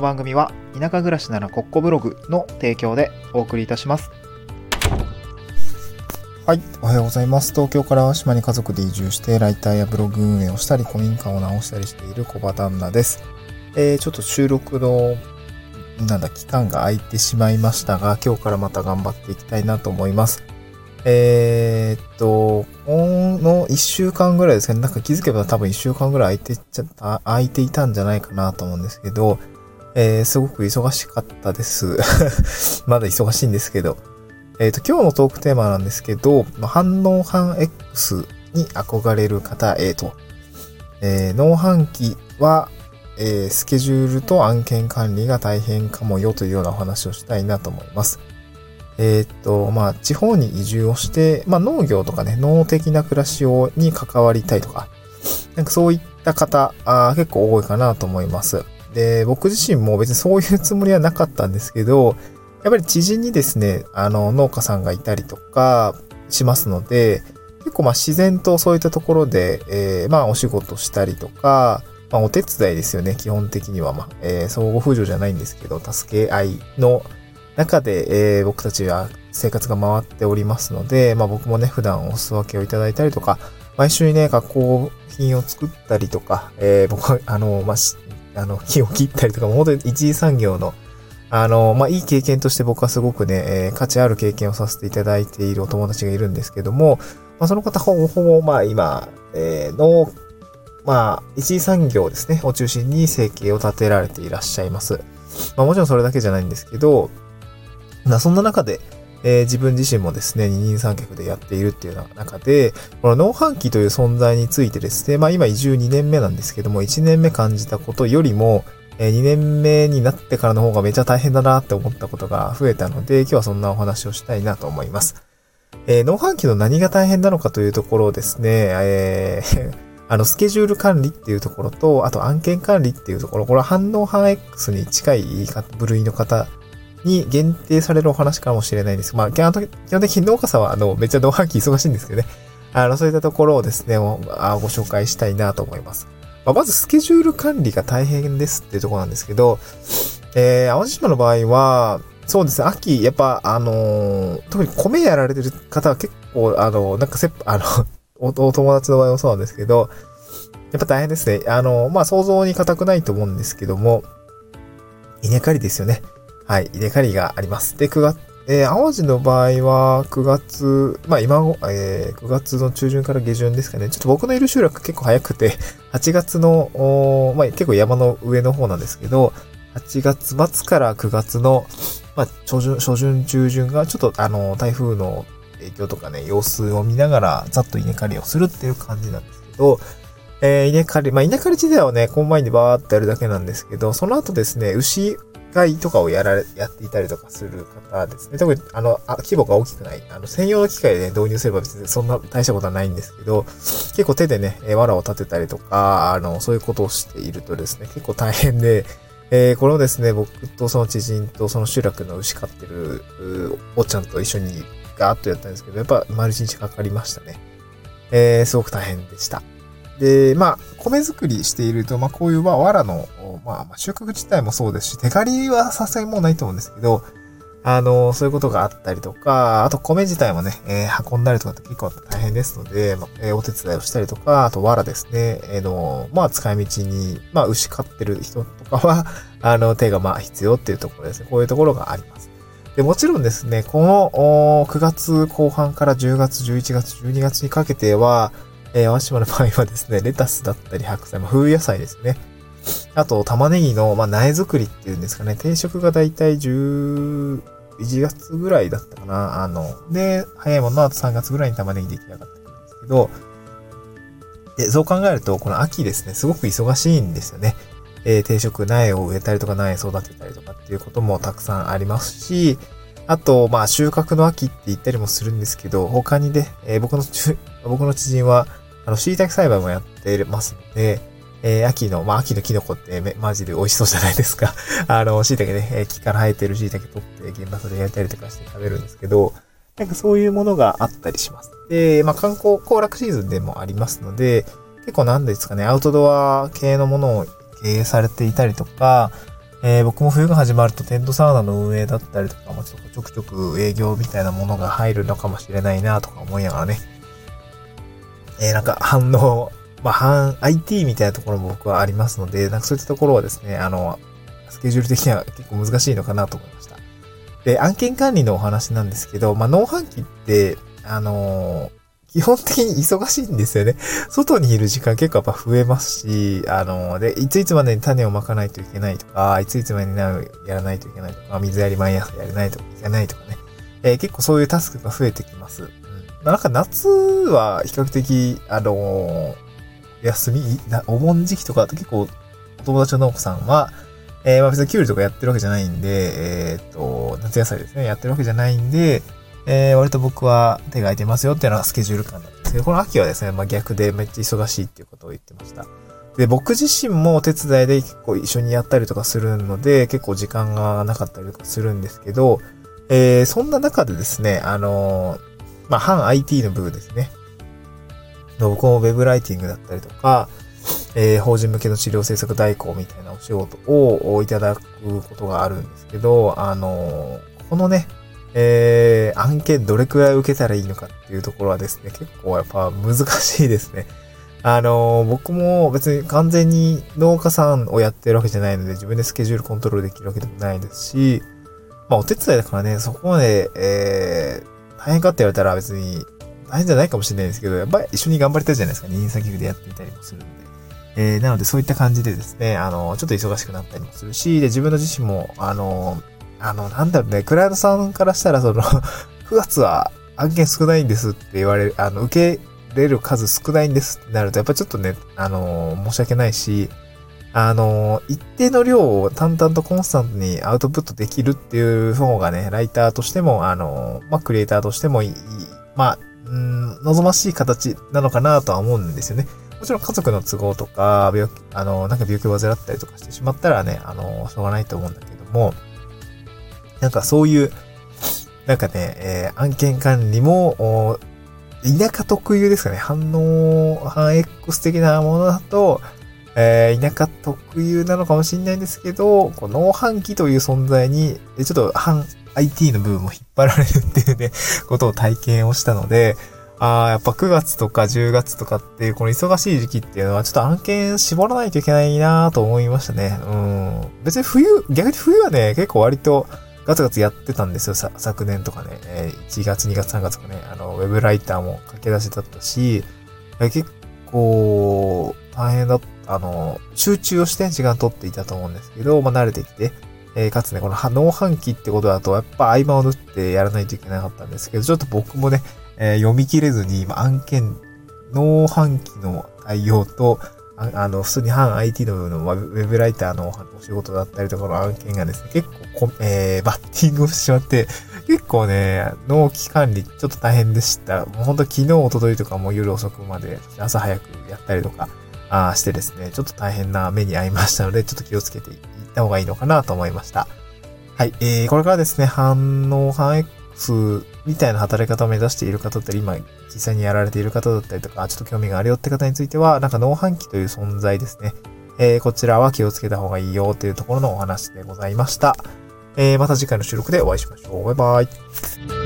の番組は田舎暮らしならコッコブログの提供でお送りいたします。はい。おはようございます。東京から島に家族で移住して、ライターやブログ運営をしたり、古民家を直したりしている小場旦那です。えー、ちょっと収録の、なんだ、期間が空いてしまいましたが、今日からまた頑張っていきたいなと思います。えー、っと、この1週間ぐらいですね、なんか気づけば多分1週間ぐらい空いてちゃった、空いていたんじゃないかなと思うんですけど、えー、すごく忙しかったです。まだ忙しいんですけど、えっ、と、今日のトークテーマなんですけど、反応反 X に憧れる方へと、えー、農飯期は、えー、スケジュールと案件管理が大変かもよというようなお話をしたいなと思います。えっ、と、まあ、地方に移住をして、まあ、農業とかね、農的な暮らしを、に関わりたいとか、なんかそういった方、あ結構多いかなと思います。で、僕自身も別にそういうつもりはなかったんですけど、やっぱり知人にですね、あの、農家さんがいたりとかしますので、結構まあ自然とそういったところで、えー、まあお仕事したりとか、まあお手伝いですよね、基本的には。まあ、えー、相互扶助じゃないんですけど、助け合いの中で、えー、僕たちは生活が回っておりますので、まあ僕もね、普段お裾分けをいただいたりとか、毎週ね、加工品を作ったりとか、えー、僕は、あの、まあ、あの、木を切ったりとか、本当に一次産業のあの、まあ、いい経験として僕はすごくね、えー、価値ある経験をさせていただいているお友達がいるんですけども、まあ、その方ほぼほぼ、まあ、今、えー、の、まあ、一次産業ですね、を中心に生計を立てられていらっしゃいます。まあ、もちろんそれだけじゃないんですけど、まあ、そんな中で、えー、自分自身もですね、二人三脚でやっているっていう中で、この農飯期という存在についてですね、まあ今移住2年目なんですけども、1年目感じたことよりも、え2年目になってからの方がめちゃ大変だなって思ったことが増えたので、今日はそんなお話をしたいなと思います。えー、農飯期の何が大変なのかというところをですね、えー、あの、スケジュール管理っていうところと、あと案件管理っていうところ、これは反応反 X に近い部類の方に限定されるお話かもしれないですまあ、基本的に農家さんは、あの、めっちゃ農飯期忙しいんですけどね。あの、そういったところをですね、ご紹介したいなと思います。まあ、まずスケジュール管理が大変ですっていうところなんですけど、えー、淡路島の場合は、そうですね、秋、やっぱ、あのー、特に米やられてる方は結構、あの、なんかせ、あのお、お友達の場合もそうなんですけど、やっぱ大変ですね。あの、まあ、想像に難くないと思うんですけども、稲刈りですよね。はい、稲刈りがあります。で、9月、えー、淡路の場合は、9月、まあ今、えー、9月の中旬から下旬ですかね。ちょっと僕のいる集落結構早くて、8月の、まあ結構山の上の方なんですけど、8月末から9月の、まあ初旬、初旬、中旬がちょっとあの、台風の影響とかね、様子を見ながら、ざっと稲刈りをするっていう感じなんですけど、えー、稲刈り、まあ稲刈り自体はね、コンバインでバーってやるだけなんですけど、その後ですね、牛飼いとかをやられ、やっていたりとかする方ですね。特に、あの、あ規模が大きくない。あの、専用の機械で、ね、導入すれば別にそんな大したことはないんですけど、結構手でね、藁を立てたりとか、あの、そういうことをしているとですね、結構大変で、えー、これをですね、僕とその知人とその集落の牛飼ってる、おっちゃんと一緒にガーッとやったんですけど、やっぱ丸一日かかりましたね。えー、すごく大変でした。で、まあ、米作りしていると、まあ、こういう、まあ、藁の、まあ、収穫自体もそうですし、手刈りはさすがにもうないと思うんですけど、あの、そういうことがあったりとか、あと米自体もね、えー、運んだりとかって結構大変ですので、まあえー、お手伝いをしたりとか、あと藁ですね、えー、の、まあ、使い道に、まあ、牛飼ってる人とかは、あの、手がまあ必要っていうところですね。こういうところがあります。で、もちろんですね、この9月後半から10月、11月、12月にかけては、えー、淡島の場合はですね、レタスだったり白菜、まあ、冬野菜ですね。あと、玉ねぎの、まあ、苗作りっていうんですかね、定食がだいたい11月ぐらいだったかな。あの、で、早いもののあと3月ぐらいに玉ねぎ出来上がってくるんですけど、で、そう考えると、この秋ですね、すごく忙しいんですよね。えー、定食苗を植えたりとか苗育てたりとかっていうこともたくさんありますし、あと、まあ、収穫の秋って言ったりもするんですけど、他にね、えー、僕の、僕の知人は、あの、椎茸栽培もやってますので、えー、秋の、まあ、秋のキノコってめ、マジで美味しそうじゃないですか。あの、椎茸ね、えー、木から生えてる椎茸取って現場で焼いたりとかして食べるんですけど、なんかそういうものがあったりします。で、まあ、観光、行楽シーズンでもありますので、結構なんですかね、アウトドア系のものを経営されていたりとか、えー、僕も冬が始まるとテントサウナの運営だったりとかもちょっとちょくちょく営業みたいなものが入るのかもしれないなとか思いながらね。えー、なんか反応、まあ、反 IT みたいなところも僕はありますので、なんかそういったところはですね、あの、スケジュール的には結構難しいのかなと思いました。で、案件管理のお話なんですけど、まあ、農飯期って、あの、基本的に忙しいんですよね。外にいる時間結構やっぱ増えますし、あの、で、いついつまでに種をまかないといけないとか、いついつまでにやらないといけないとか、水やり毎朝やらないといけないとかね。えー、結構そういうタスクが増えてきます。なんか夏は比較的、あの休み、お盆時期とかだと結構、お友達の農家さんは、えー、まあ別にキュウリとかやってるわけじゃないんで、えー、っと、夏野菜ですね、やってるわけじゃないんで、えー、割と僕は手が空いてますよっていうのはスケジュール感なんですけど、この秋はですね、まあ逆でめっちゃ忙しいっていうことを言ってました。で、僕自身もお手伝いで結構一緒にやったりとかするので、結構時間がなかったりとかするんですけど、えー、そんな中でですね、あのー、まあ、反 IT の部分ですね。僕もウェブライティングだったりとか、えー、法人向けの治療政策代行みたいなお仕事をいただくことがあるんですけど、あのこのね、えー、案件どれくらい受けたらいいのかっていうところはですね、結構やっぱ難しいですね。あの僕も別に完全に農家さんをやってるわけじゃないので、自分でスケジュールコントロールできるわけでもないですし、まあお手伝いだからね、そこまで、えー、大変かって言われたら別に大変じゃないかもしれないですけど、やっぱり一緒に頑張りたいじゃないですか。二人先でやっていたりもするんで。えー、なのでそういった感じでですね、あの、ちょっと忙しくなったりもするし、で、自分の自身も、あの、あの、なんだろうね、クライアントさんからしたら、その 9月は案件少ないんですって言われる、あの、受けれる数少ないんですってなると、やっぱちょっとね、あの、申し訳ないし、あの、一定の量を淡々とコンスタントにアウトプットできるっていう方がね、ライターとしても、あの、まあ、クリエイターとしてもいい、まあ、うん、望ましい形なのかなとは思うんですよね。もちろん家族の都合とか、病気、あの、なんか病気を患ったりとかしてしまったらね、あの、しょうがないと思うんだけども、なんかそういう、なんかね、えー、案件管理も、田舎特有ですかね、反応、反 X 的なものだと、えー、田舎特有なのかもしれないんですけど、この農飯器という存在に、ちょっと反 IT の部分も引っ張られるっていうね、ことを体験をしたので、ああ、やっぱ9月とか10月とかっていうこの忙しい時期っていうのはちょっと案件絞らないといけないなと思いましたね。うん。別に冬、逆に冬はね、結構割とガツガツやってたんですよ、昨年とかね。1月、2月、3月とかね、あの、ウェブライターも駆け出しだったし、結構大変だった、あの、集中をして時間取っていたと思うんですけど、まあ慣れてきて、えー、かつね、この農飯期ってことだと、やっぱ合間を縫ってやらないといけなかったんですけど、ちょっと僕もね、えー、読み切れずに、今案件、農飯期の対応と、ああの、普通に反 IT の部分の、ウェブライターのお仕事だったりとかの案件がですね、結構こ、えー、バッティングをしてしまって、結構ね、納期管理ちょっと大変でした。もうほんと昨日、おとといとかも夜遅くまで、朝早くやったりとか、あしてですね、ちょっと大変な目に遭いましたので、ちょっと気をつけていった方がいいのかなと思いました。はい、えー、これからですね、反応、反 X みたいな働き方を目指している方だったり、今実際にやられている方だったりとか、ちょっと興味があるよって方については、なんか農飯器という存在ですね。えー、こちらは気をつけた方がいいよというところのお話でございました。えー、また次回の収録でお会いしましょう。バイバイ。